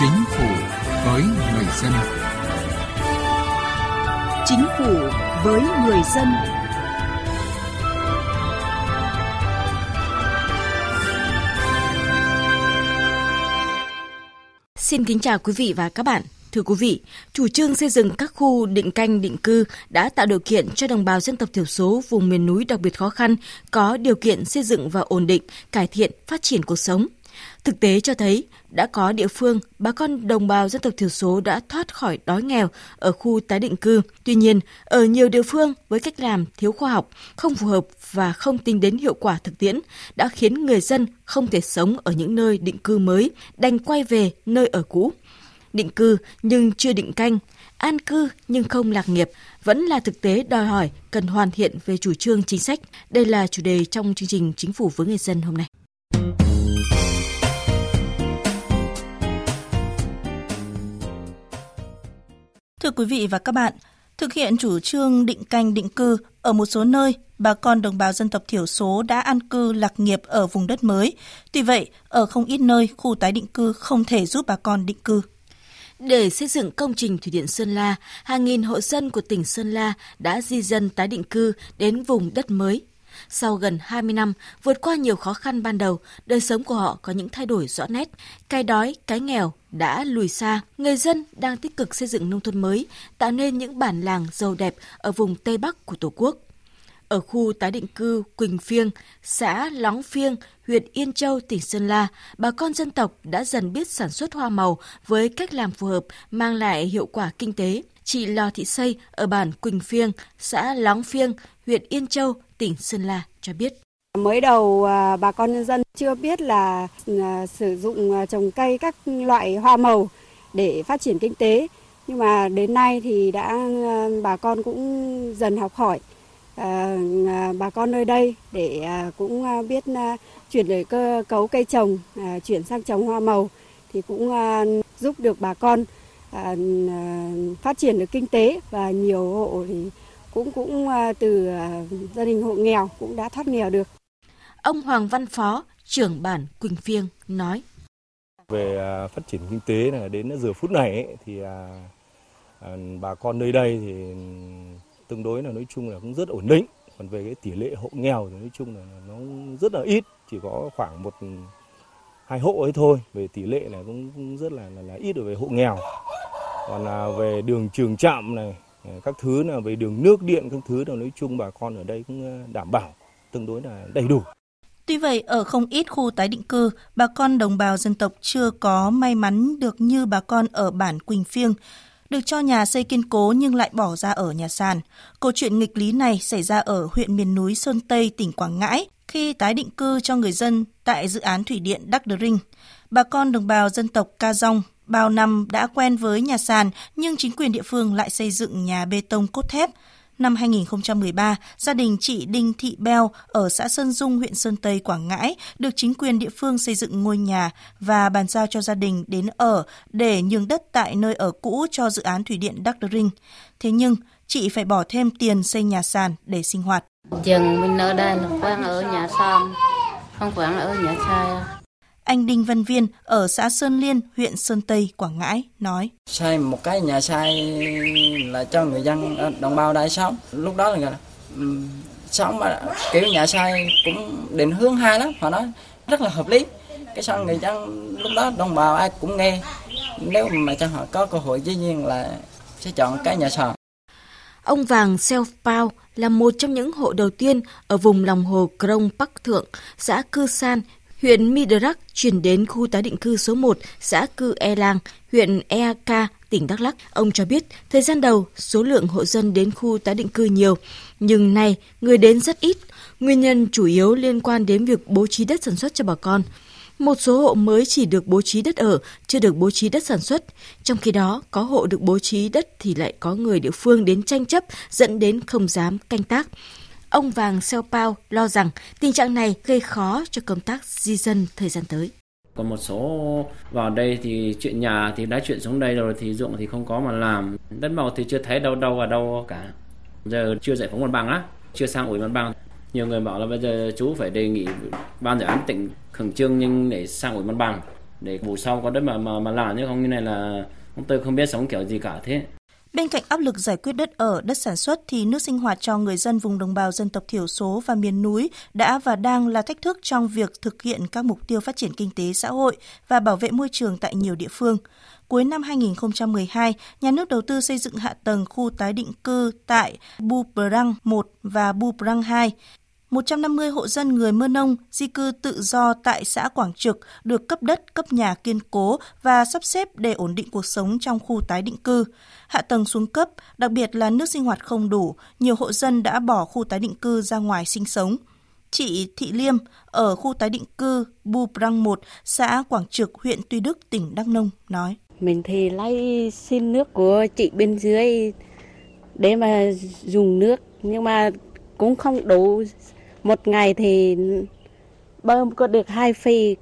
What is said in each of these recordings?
Chính phủ với người dân. Chính phủ với người dân. Xin kính chào quý vị và các bạn. Thưa quý vị, chủ trương xây dựng các khu định canh định cư đã tạo điều kiện cho đồng bào dân tộc thiểu số vùng miền núi đặc biệt khó khăn có điều kiện xây dựng và ổn định, cải thiện, phát triển cuộc sống. Thực tế cho thấy, đã có địa phương, bà con đồng bào dân tộc thiểu số đã thoát khỏi đói nghèo ở khu tái định cư. Tuy nhiên, ở nhiều địa phương với cách làm thiếu khoa học, không phù hợp và không tính đến hiệu quả thực tiễn đã khiến người dân không thể sống ở những nơi định cư mới, đành quay về nơi ở cũ. Định cư nhưng chưa định canh, an cư nhưng không lạc nghiệp vẫn là thực tế đòi hỏi cần hoàn thiện về chủ trương chính sách. Đây là chủ đề trong chương trình Chính phủ với người dân hôm nay. Thưa quý vị và các bạn, thực hiện chủ trương định canh định cư ở một số nơi, bà con đồng bào dân tộc thiểu số đã an cư lạc nghiệp ở vùng đất mới. Tuy vậy, ở không ít nơi, khu tái định cư không thể giúp bà con định cư. Để xây dựng công trình thủy điện Sơn La, hàng nghìn hộ dân của tỉnh Sơn La đã di dân tái định cư đến vùng đất mới. Sau gần 20 năm, vượt qua nhiều khó khăn ban đầu, đời sống của họ có những thay đổi rõ nét. Cái đói, cái nghèo đã lùi xa. Người dân đang tích cực xây dựng nông thôn mới, tạo nên những bản làng giàu đẹp ở vùng Tây Bắc của Tổ quốc. Ở khu tái định cư Quỳnh Phiêng, xã Lóng Phiêng, huyện Yên Châu, tỉnh Sơn La, bà con dân tộc đã dần biết sản xuất hoa màu với cách làm phù hợp mang lại hiệu quả kinh tế. Chị Lò Thị Xây ở bản Quỳnh Phiêng, xã Lóng Phiêng, huyện Yên Châu, tỉnh Sơn La cho biết. Mới đầu à, bà con nhân dân chưa biết là à, sử dụng à, trồng cây các loại hoa màu để phát triển kinh tế. Nhưng mà đến nay thì đã bà con cũng dần học hỏi bà con nơi đây để cũng biết chuyển đổi cơ cấu cây trồng, chuyển sang trồng hoa màu thì cũng giúp được bà con phát triển được kinh tế và nhiều hộ thì cũng cũng từ gia đình hộ nghèo cũng đã thoát nghèo được. Ông Hoàng Văn Phó, trưởng bản Quỳnh Phiêng nói. Về à, phát triển kinh tế là đến giờ phút này ấy, thì à, à, bà con nơi đây thì tương đối là nói chung là cũng rất ổn định. Còn về cái tỷ lệ hộ nghèo thì nói chung là nó rất là ít, chỉ có khoảng một hai hộ ấy thôi. Về tỷ lệ là cũng rất là là, là ít ở về hộ nghèo. Còn là về đường trường trạm này, à, các thứ là về đường nước điện các thứ là nói chung bà con ở đây cũng à, đảm bảo tương đối là đầy đủ. Tuy vậy, ở không ít khu tái định cư, bà con đồng bào dân tộc chưa có may mắn được như bà con ở bản Quỳnh Phiêng, được cho nhà xây kiên cố nhưng lại bỏ ra ở nhà sàn. Câu chuyện nghịch lý này xảy ra ở huyện miền núi Sơn Tây, tỉnh Quảng Ngãi, khi tái định cư cho người dân tại dự án thủy điện Đắc Đờ Rinh. Bà con đồng bào dân tộc Ca Dông bao năm đã quen với nhà sàn nhưng chính quyền địa phương lại xây dựng nhà bê tông cốt thép, năm 2013, gia đình chị Đinh Thị Beo ở xã Sơn Dung, huyện Sơn Tây, Quảng Ngãi được chính quyền địa phương xây dựng ngôi nhà và bàn giao cho gia đình đến ở để nhường đất tại nơi ở cũ cho dự án thủy điện Đắc Đơ Rinh. Thế nhưng, chị phải bỏ thêm tiền xây nhà sàn để sinh hoạt. Chừng mình ở đây là quen ở nhà sàn, không quen ở nhà sai anh Đinh Văn Viên ở xã Sơn Liên, huyện Sơn Tây, Quảng Ngãi nói. Xây một cái nhà sai là cho người dân đồng bào đây sống. Lúc đó là um, sống mà kiểu nhà sai cũng định hướng hai lắm, họ nói rất là hợp lý. Cái sao người dân lúc đó đồng bào ai cũng nghe. Nếu mà cho họ có cơ hội dĩ nhiên là sẽ chọn cái nhà sàn. Ông Vàng Seo Pao là một trong những hộ đầu tiên ở vùng lòng hồ Krông Bắc Thượng, xã Cư San, huyện Midrak chuyển đến khu tái định cư số 1, xã Cư E Lang, huyện Eak, tỉnh Đắk Lắk. Ông cho biết, thời gian đầu, số lượng hộ dân đến khu tái định cư nhiều, nhưng nay người đến rất ít. Nguyên nhân chủ yếu liên quan đến việc bố trí đất sản xuất cho bà con. Một số hộ mới chỉ được bố trí đất ở, chưa được bố trí đất sản xuất. Trong khi đó, có hộ được bố trí đất thì lại có người địa phương đến tranh chấp, dẫn đến không dám canh tác. Ông Vàng Xeo Pao lo rằng tình trạng này gây khó cho công tác di dân thời gian tới. Còn một số vào đây thì chuyện nhà thì đã chuyển xuống đây rồi thì ruộng thì không có mà làm. Đất màu thì chưa thấy đâu đâu và đâu cả. Giờ chưa giải phóng mặt bằng á, chưa sang ủi mặt bằng. Nhiều người bảo là bây giờ chú phải đề nghị ban dự án tỉnh khẩn trương nhưng để sang ủi mặt bằng. để vụ sau có đất mà mà mà làm chứ không như này là tôi không biết sống kiểu gì cả thế Bên cạnh áp lực giải quyết đất ở, đất sản xuất thì nước sinh hoạt cho người dân vùng đồng bào dân tộc thiểu số và miền núi đã và đang là thách thức trong việc thực hiện các mục tiêu phát triển kinh tế xã hội và bảo vệ môi trường tại nhiều địa phương. Cuối năm 2012, nhà nước đầu tư xây dựng hạ tầng khu tái định cư tại Bu Prang 1 và Bu Prang 2 150 hộ dân người Mơ Nông di cư tự do tại xã Quảng Trực được cấp đất, cấp nhà kiên cố và sắp xếp để ổn định cuộc sống trong khu tái định cư. Hạ tầng xuống cấp, đặc biệt là nước sinh hoạt không đủ, nhiều hộ dân đã bỏ khu tái định cư ra ngoài sinh sống. Chị Thị Liêm ở khu tái định cư Bu Prang 1, xã Quảng Trực, huyện Tuy Đức, tỉnh Đắk Nông nói. Mình thì lấy xin nước của chị bên dưới để mà dùng nước nhưng mà cũng không đủ một ngày thì bơm có được hai phi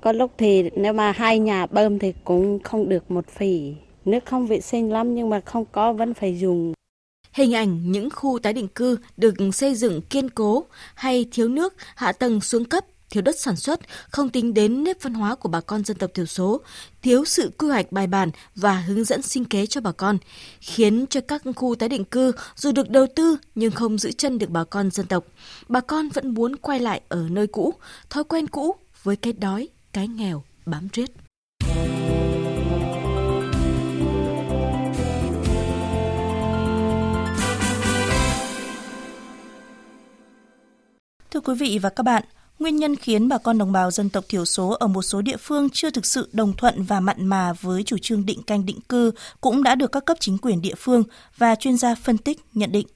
có lúc thì nếu mà hai nhà bơm thì cũng không được một phì nước không vệ sinh lắm nhưng mà không có vẫn phải dùng. Hình ảnh những khu tái định cư được xây dựng kiên cố hay thiếu nước, hạ tầng xuống cấp thiếu đất sản xuất, không tính đến nếp văn hóa của bà con dân tộc thiểu số, thiếu sự quy hoạch bài bản và hướng dẫn sinh kế cho bà con, khiến cho các khu tái định cư dù được đầu tư nhưng không giữ chân được bà con dân tộc. Bà con vẫn muốn quay lại ở nơi cũ, thói quen cũ với cái đói, cái nghèo bám riết. Thưa quý vị và các bạn, Nguyên nhân khiến bà con đồng bào dân tộc thiểu số ở một số địa phương chưa thực sự đồng thuận và mặn mà với chủ trương định canh định cư cũng đã được các cấp chính quyền địa phương và chuyên gia phân tích, nhận định.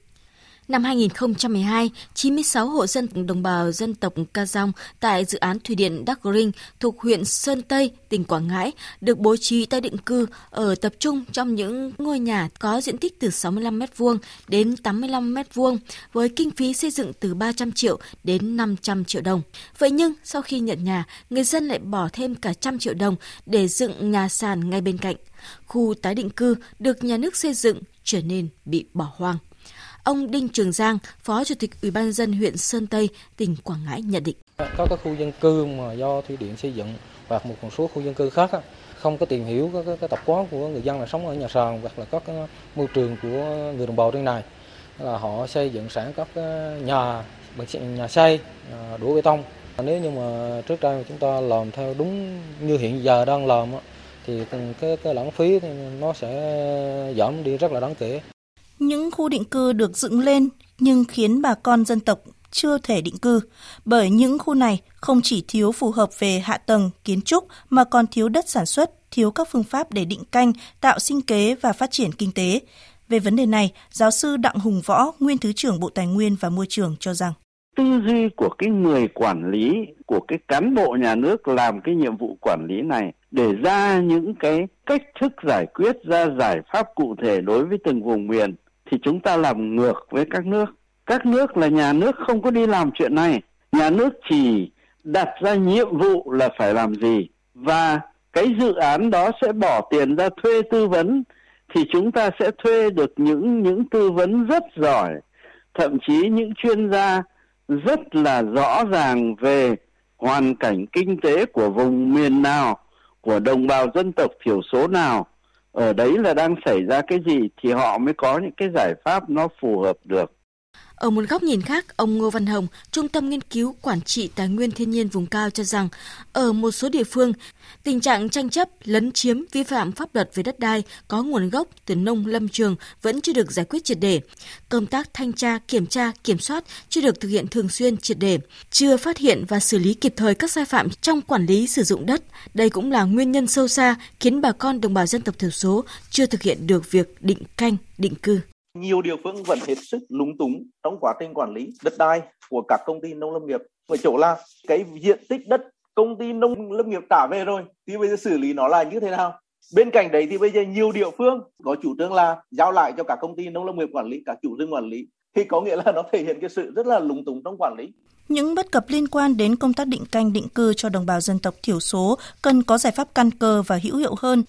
Năm 2012, 96 hộ dân đồng bào dân tộc Ca Dông tại dự án thủy điện Đắc Rinh thuộc huyện Sơn Tây, tỉnh Quảng Ngãi được bố trí tái định cư ở tập trung trong những ngôi nhà có diện tích từ 65 m2 đến 85 m2 với kinh phí xây dựng từ 300 triệu đến 500 triệu đồng. Vậy nhưng sau khi nhận nhà, người dân lại bỏ thêm cả trăm triệu đồng để dựng nhà sàn ngay bên cạnh. Khu tái định cư được nhà nước xây dựng trở nên bị bỏ hoang. Ông Đinh Trường Giang, Phó Chủ tịch Ủy ban dân huyện Sơn Tây, tỉnh Quảng Ngãi nhận định. Có các khu dân cư mà do thủy điện xây dựng và một số khu dân cư khác không có tìm hiểu các cái tập quán của người dân là sống ở nhà sàn hoặc là các môi trường của người đồng bào trên này. Là họ xây dựng sẵn các ờ, nhà bằng nhà xây ờ, đổ bê tông. Nếu như mà trước đây chúng ta làm theo đúng như hiện giờ đang làm thì cái cái lãng phí thì nó sẽ giảm đi rất là đáng kể những khu định cư được dựng lên nhưng khiến bà con dân tộc chưa thể định cư, bởi những khu này không chỉ thiếu phù hợp về hạ tầng, kiến trúc mà còn thiếu đất sản xuất, thiếu các phương pháp để định canh, tạo sinh kế và phát triển kinh tế. Về vấn đề này, giáo sư Đặng Hùng Võ, nguyên Thứ trưởng Bộ Tài nguyên và Môi trường cho rằng tư duy của cái người quản lý, của cái cán bộ nhà nước làm cái nhiệm vụ quản lý này để ra những cái cách thức giải quyết ra giải pháp cụ thể đối với từng vùng miền thì chúng ta làm ngược với các nước. Các nước là nhà nước không có đi làm chuyện này. Nhà nước chỉ đặt ra nhiệm vụ là phải làm gì và cái dự án đó sẽ bỏ tiền ra thuê tư vấn thì chúng ta sẽ thuê được những những tư vấn rất giỏi, thậm chí những chuyên gia rất là rõ ràng về hoàn cảnh kinh tế của vùng miền nào, của đồng bào dân tộc thiểu số nào ở đấy là đang xảy ra cái gì thì họ mới có những cái giải pháp nó phù hợp được. Ở một góc nhìn khác, ông Ngô Văn Hồng, Trung tâm Nghiên cứu Quản trị Tài nguyên Thiên nhiên vùng cao cho rằng, ở một số địa phương, tình trạng tranh chấp, lấn chiếm, vi phạm pháp luật về đất đai có nguồn gốc từ nông lâm trường vẫn chưa được giải quyết triệt để. Công tác thanh tra, kiểm tra, kiểm soát chưa được thực hiện thường xuyên triệt để, chưa phát hiện và xử lý kịp thời các sai phạm trong quản lý sử dụng đất. Đây cũng là nguyên nhân sâu xa khiến bà con đồng bào dân tộc thiểu số chưa thực hiện được việc định canh, định cư nhiều địa phương vẫn hết sức lúng túng trong quá trình quản lý đất đai của các công ty nông lâm nghiệp. Ở chỗ là cái diện tích đất công ty nông lâm nghiệp trả về rồi, thì bây giờ xử lý nó là như thế nào? Bên cạnh đấy thì bây giờ nhiều địa phương có chủ trương là giao lại cho cả công ty nông lâm nghiệp quản lý cả chủ rừng quản lý. Thì có nghĩa là nó thể hiện cái sự rất là lúng túng trong quản lý. Những bất cập liên quan đến công tác định canh, định cư cho đồng bào dân tộc thiểu số cần có giải pháp căn cơ và hữu hiệu hơn.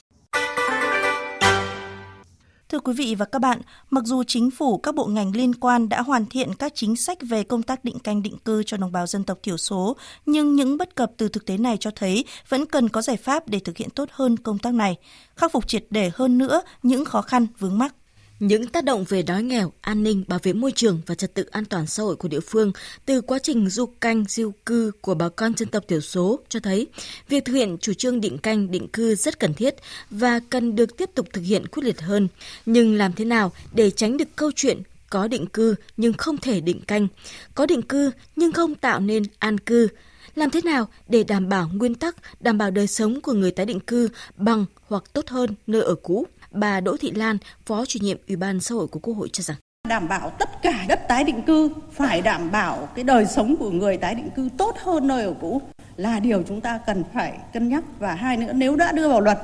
Thưa quý vị và các bạn, mặc dù chính phủ các bộ ngành liên quan đã hoàn thiện các chính sách về công tác định canh định cư cho đồng bào dân tộc thiểu số, nhưng những bất cập từ thực tế này cho thấy vẫn cần có giải pháp để thực hiện tốt hơn công tác này, khắc phục triệt để hơn nữa những khó khăn vướng mắc. Những tác động về đói nghèo, an ninh, bảo vệ môi trường và trật tự an toàn xã hội của địa phương từ quá trình du canh, diêu cư của bà con dân tộc thiểu số cho thấy việc thực hiện chủ trương định canh, định cư rất cần thiết và cần được tiếp tục thực hiện quyết liệt hơn. Nhưng làm thế nào để tránh được câu chuyện có định cư nhưng không thể định canh, có định cư nhưng không tạo nên an cư, làm thế nào để đảm bảo nguyên tắc, đảm bảo đời sống của người tái định cư bằng hoặc tốt hơn nơi ở cũ? Bà Đỗ Thị Lan, Phó chủ nhiệm Ủy ban xã hội của Quốc hội cho rằng. Đảm bảo tất cả đất tái định cư phải đảm bảo cái đời sống của người tái định cư tốt hơn nơi ở cũ là điều chúng ta cần phải cân nhắc. Và hai nữa nếu đã đưa vào luật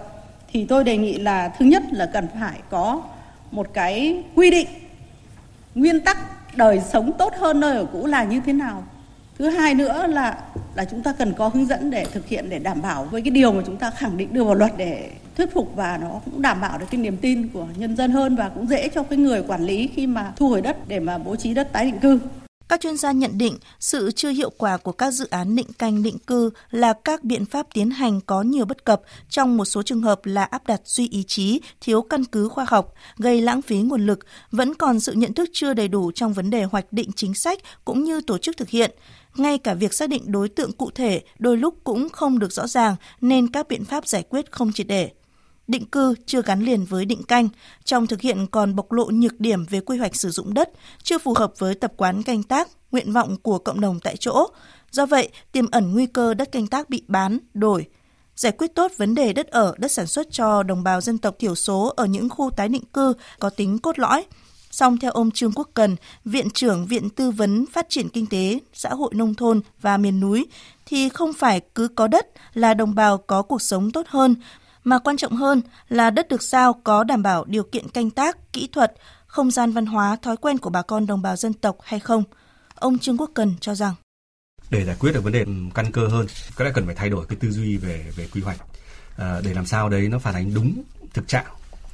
thì tôi đề nghị là thứ nhất là cần phải có một cái quy định nguyên tắc đời sống tốt hơn nơi ở cũ là như thế nào thứ hai nữa là là chúng ta cần có hướng dẫn để thực hiện, để đảm bảo với cái điều mà chúng ta khẳng định đưa vào luật để thuyết phục và nó cũng đảm bảo được cái niềm tin của nhân dân hơn và cũng dễ cho cái người quản lý khi mà thu hồi đất để mà bố trí đất tái định cư. Các chuyên gia nhận định sự chưa hiệu quả của các dự án định canh định cư là các biện pháp tiến hành có nhiều bất cập, trong một số trường hợp là áp đặt duy ý chí, thiếu căn cứ khoa học, gây lãng phí nguồn lực, vẫn còn sự nhận thức chưa đầy đủ trong vấn đề hoạch định chính sách cũng như tổ chức thực hiện. Ngay cả việc xác định đối tượng cụ thể đôi lúc cũng không được rõ ràng nên các biện pháp giải quyết không triệt để định cư chưa gắn liền với định canh, trong thực hiện còn bộc lộ nhược điểm về quy hoạch sử dụng đất, chưa phù hợp với tập quán canh tác, nguyện vọng của cộng đồng tại chỗ. Do vậy, tiềm ẩn nguy cơ đất canh tác bị bán, đổi. Giải quyết tốt vấn đề đất ở, đất sản xuất cho đồng bào dân tộc thiểu số ở những khu tái định cư có tính cốt lõi. Song theo ông Trương Quốc Cần, Viện trưởng Viện Tư vấn Phát triển Kinh tế, Xã hội Nông thôn và Miền núi, thì không phải cứ có đất là đồng bào có cuộc sống tốt hơn, mà quan trọng hơn là đất được giao có đảm bảo điều kiện canh tác, kỹ thuật, không gian văn hóa, thói quen của bà con đồng bào dân tộc hay không. Ông Trương Quốc Cần cho rằng để giải quyết được vấn đề căn cơ hơn, có lẽ cần phải thay đổi cái tư duy về về quy hoạch à, để làm sao đấy nó phản ánh đúng thực trạng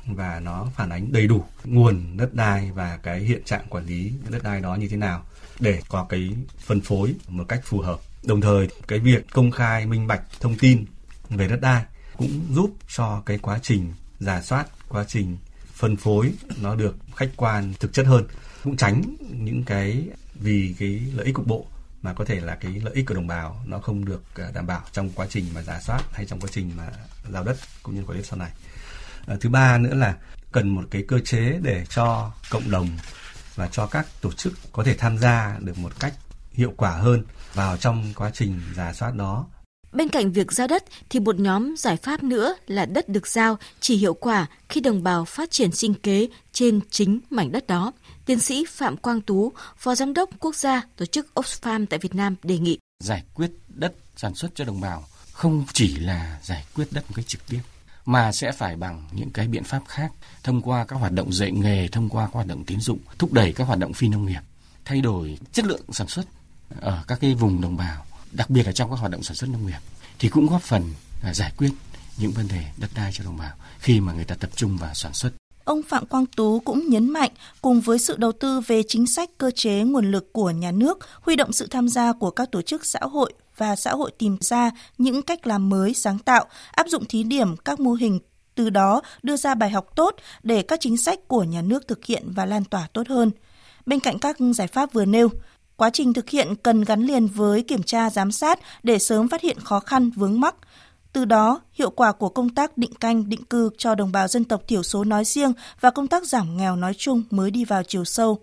và nó phản ánh đầy đủ nguồn đất đai và cái hiện trạng quản lý đất đai đó như thế nào để có cái phân phối một cách phù hợp. Đồng thời cái việc công khai minh bạch thông tin về đất đai cũng giúp cho cái quá trình giả soát quá trình phân phối nó được khách quan thực chất hơn. Cũng tránh những cái vì cái lợi ích cục bộ mà có thể là cái lợi ích của đồng bào nó không được à, đảm bảo trong quá trình mà giả soát hay trong quá trình mà giao đất cũng như quản lý sau này. À, thứ ba nữa là cần một cái cơ chế để cho cộng đồng và cho các tổ chức có thể tham gia được một cách hiệu quả hơn vào trong quá trình giả soát đó. Bên cạnh việc giao đất thì một nhóm giải pháp nữa là đất được giao chỉ hiệu quả khi đồng bào phát triển sinh kế trên chính mảnh đất đó. Tiến sĩ Phạm Quang Tú, Phó Giám đốc Quốc gia Tổ chức Oxfam tại Việt Nam đề nghị. Giải quyết đất sản xuất cho đồng bào không chỉ là giải quyết đất một cách trực tiếp mà sẽ phải bằng những cái biện pháp khác thông qua các hoạt động dạy nghề, thông qua các hoạt động tín dụng, thúc đẩy các hoạt động phi nông nghiệp, thay đổi chất lượng sản xuất ở các cái vùng đồng bào đặc biệt là trong các hoạt động sản xuất nông nghiệp thì cũng góp phần à, giải quyết những vấn đề đất đai cho đồng bào khi mà người ta tập trung vào sản xuất. Ông Phạm Quang Tú cũng nhấn mạnh cùng với sự đầu tư về chính sách cơ chế nguồn lực của nhà nước, huy động sự tham gia của các tổ chức xã hội và xã hội tìm ra những cách làm mới sáng tạo, áp dụng thí điểm các mô hình từ đó đưa ra bài học tốt để các chính sách của nhà nước thực hiện và lan tỏa tốt hơn. Bên cạnh các giải pháp vừa nêu, Quá trình thực hiện cần gắn liền với kiểm tra giám sát để sớm phát hiện khó khăn vướng mắc. Từ đó, hiệu quả của công tác định canh, định cư cho đồng bào dân tộc thiểu số nói riêng và công tác giảm nghèo nói chung mới đi vào chiều sâu.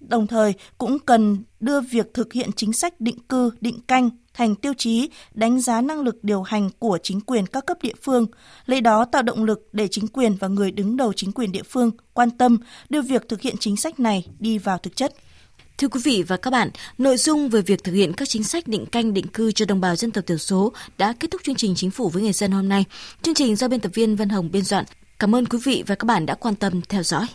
Đồng thời, cũng cần đưa việc thực hiện chính sách định cư, định canh thành tiêu chí đánh giá năng lực điều hành của chính quyền các cấp địa phương, lấy đó tạo động lực để chính quyền và người đứng đầu chính quyền địa phương quan tâm đưa việc thực hiện chính sách này đi vào thực chất. Thưa quý vị và các bạn, nội dung về việc thực hiện các chính sách định canh định cư cho đồng bào dân tộc thiểu số đã kết thúc chương trình Chính phủ với người dân hôm nay. Chương trình do biên tập viên Vân Hồng biên soạn. Cảm ơn quý vị và các bạn đã quan tâm theo dõi.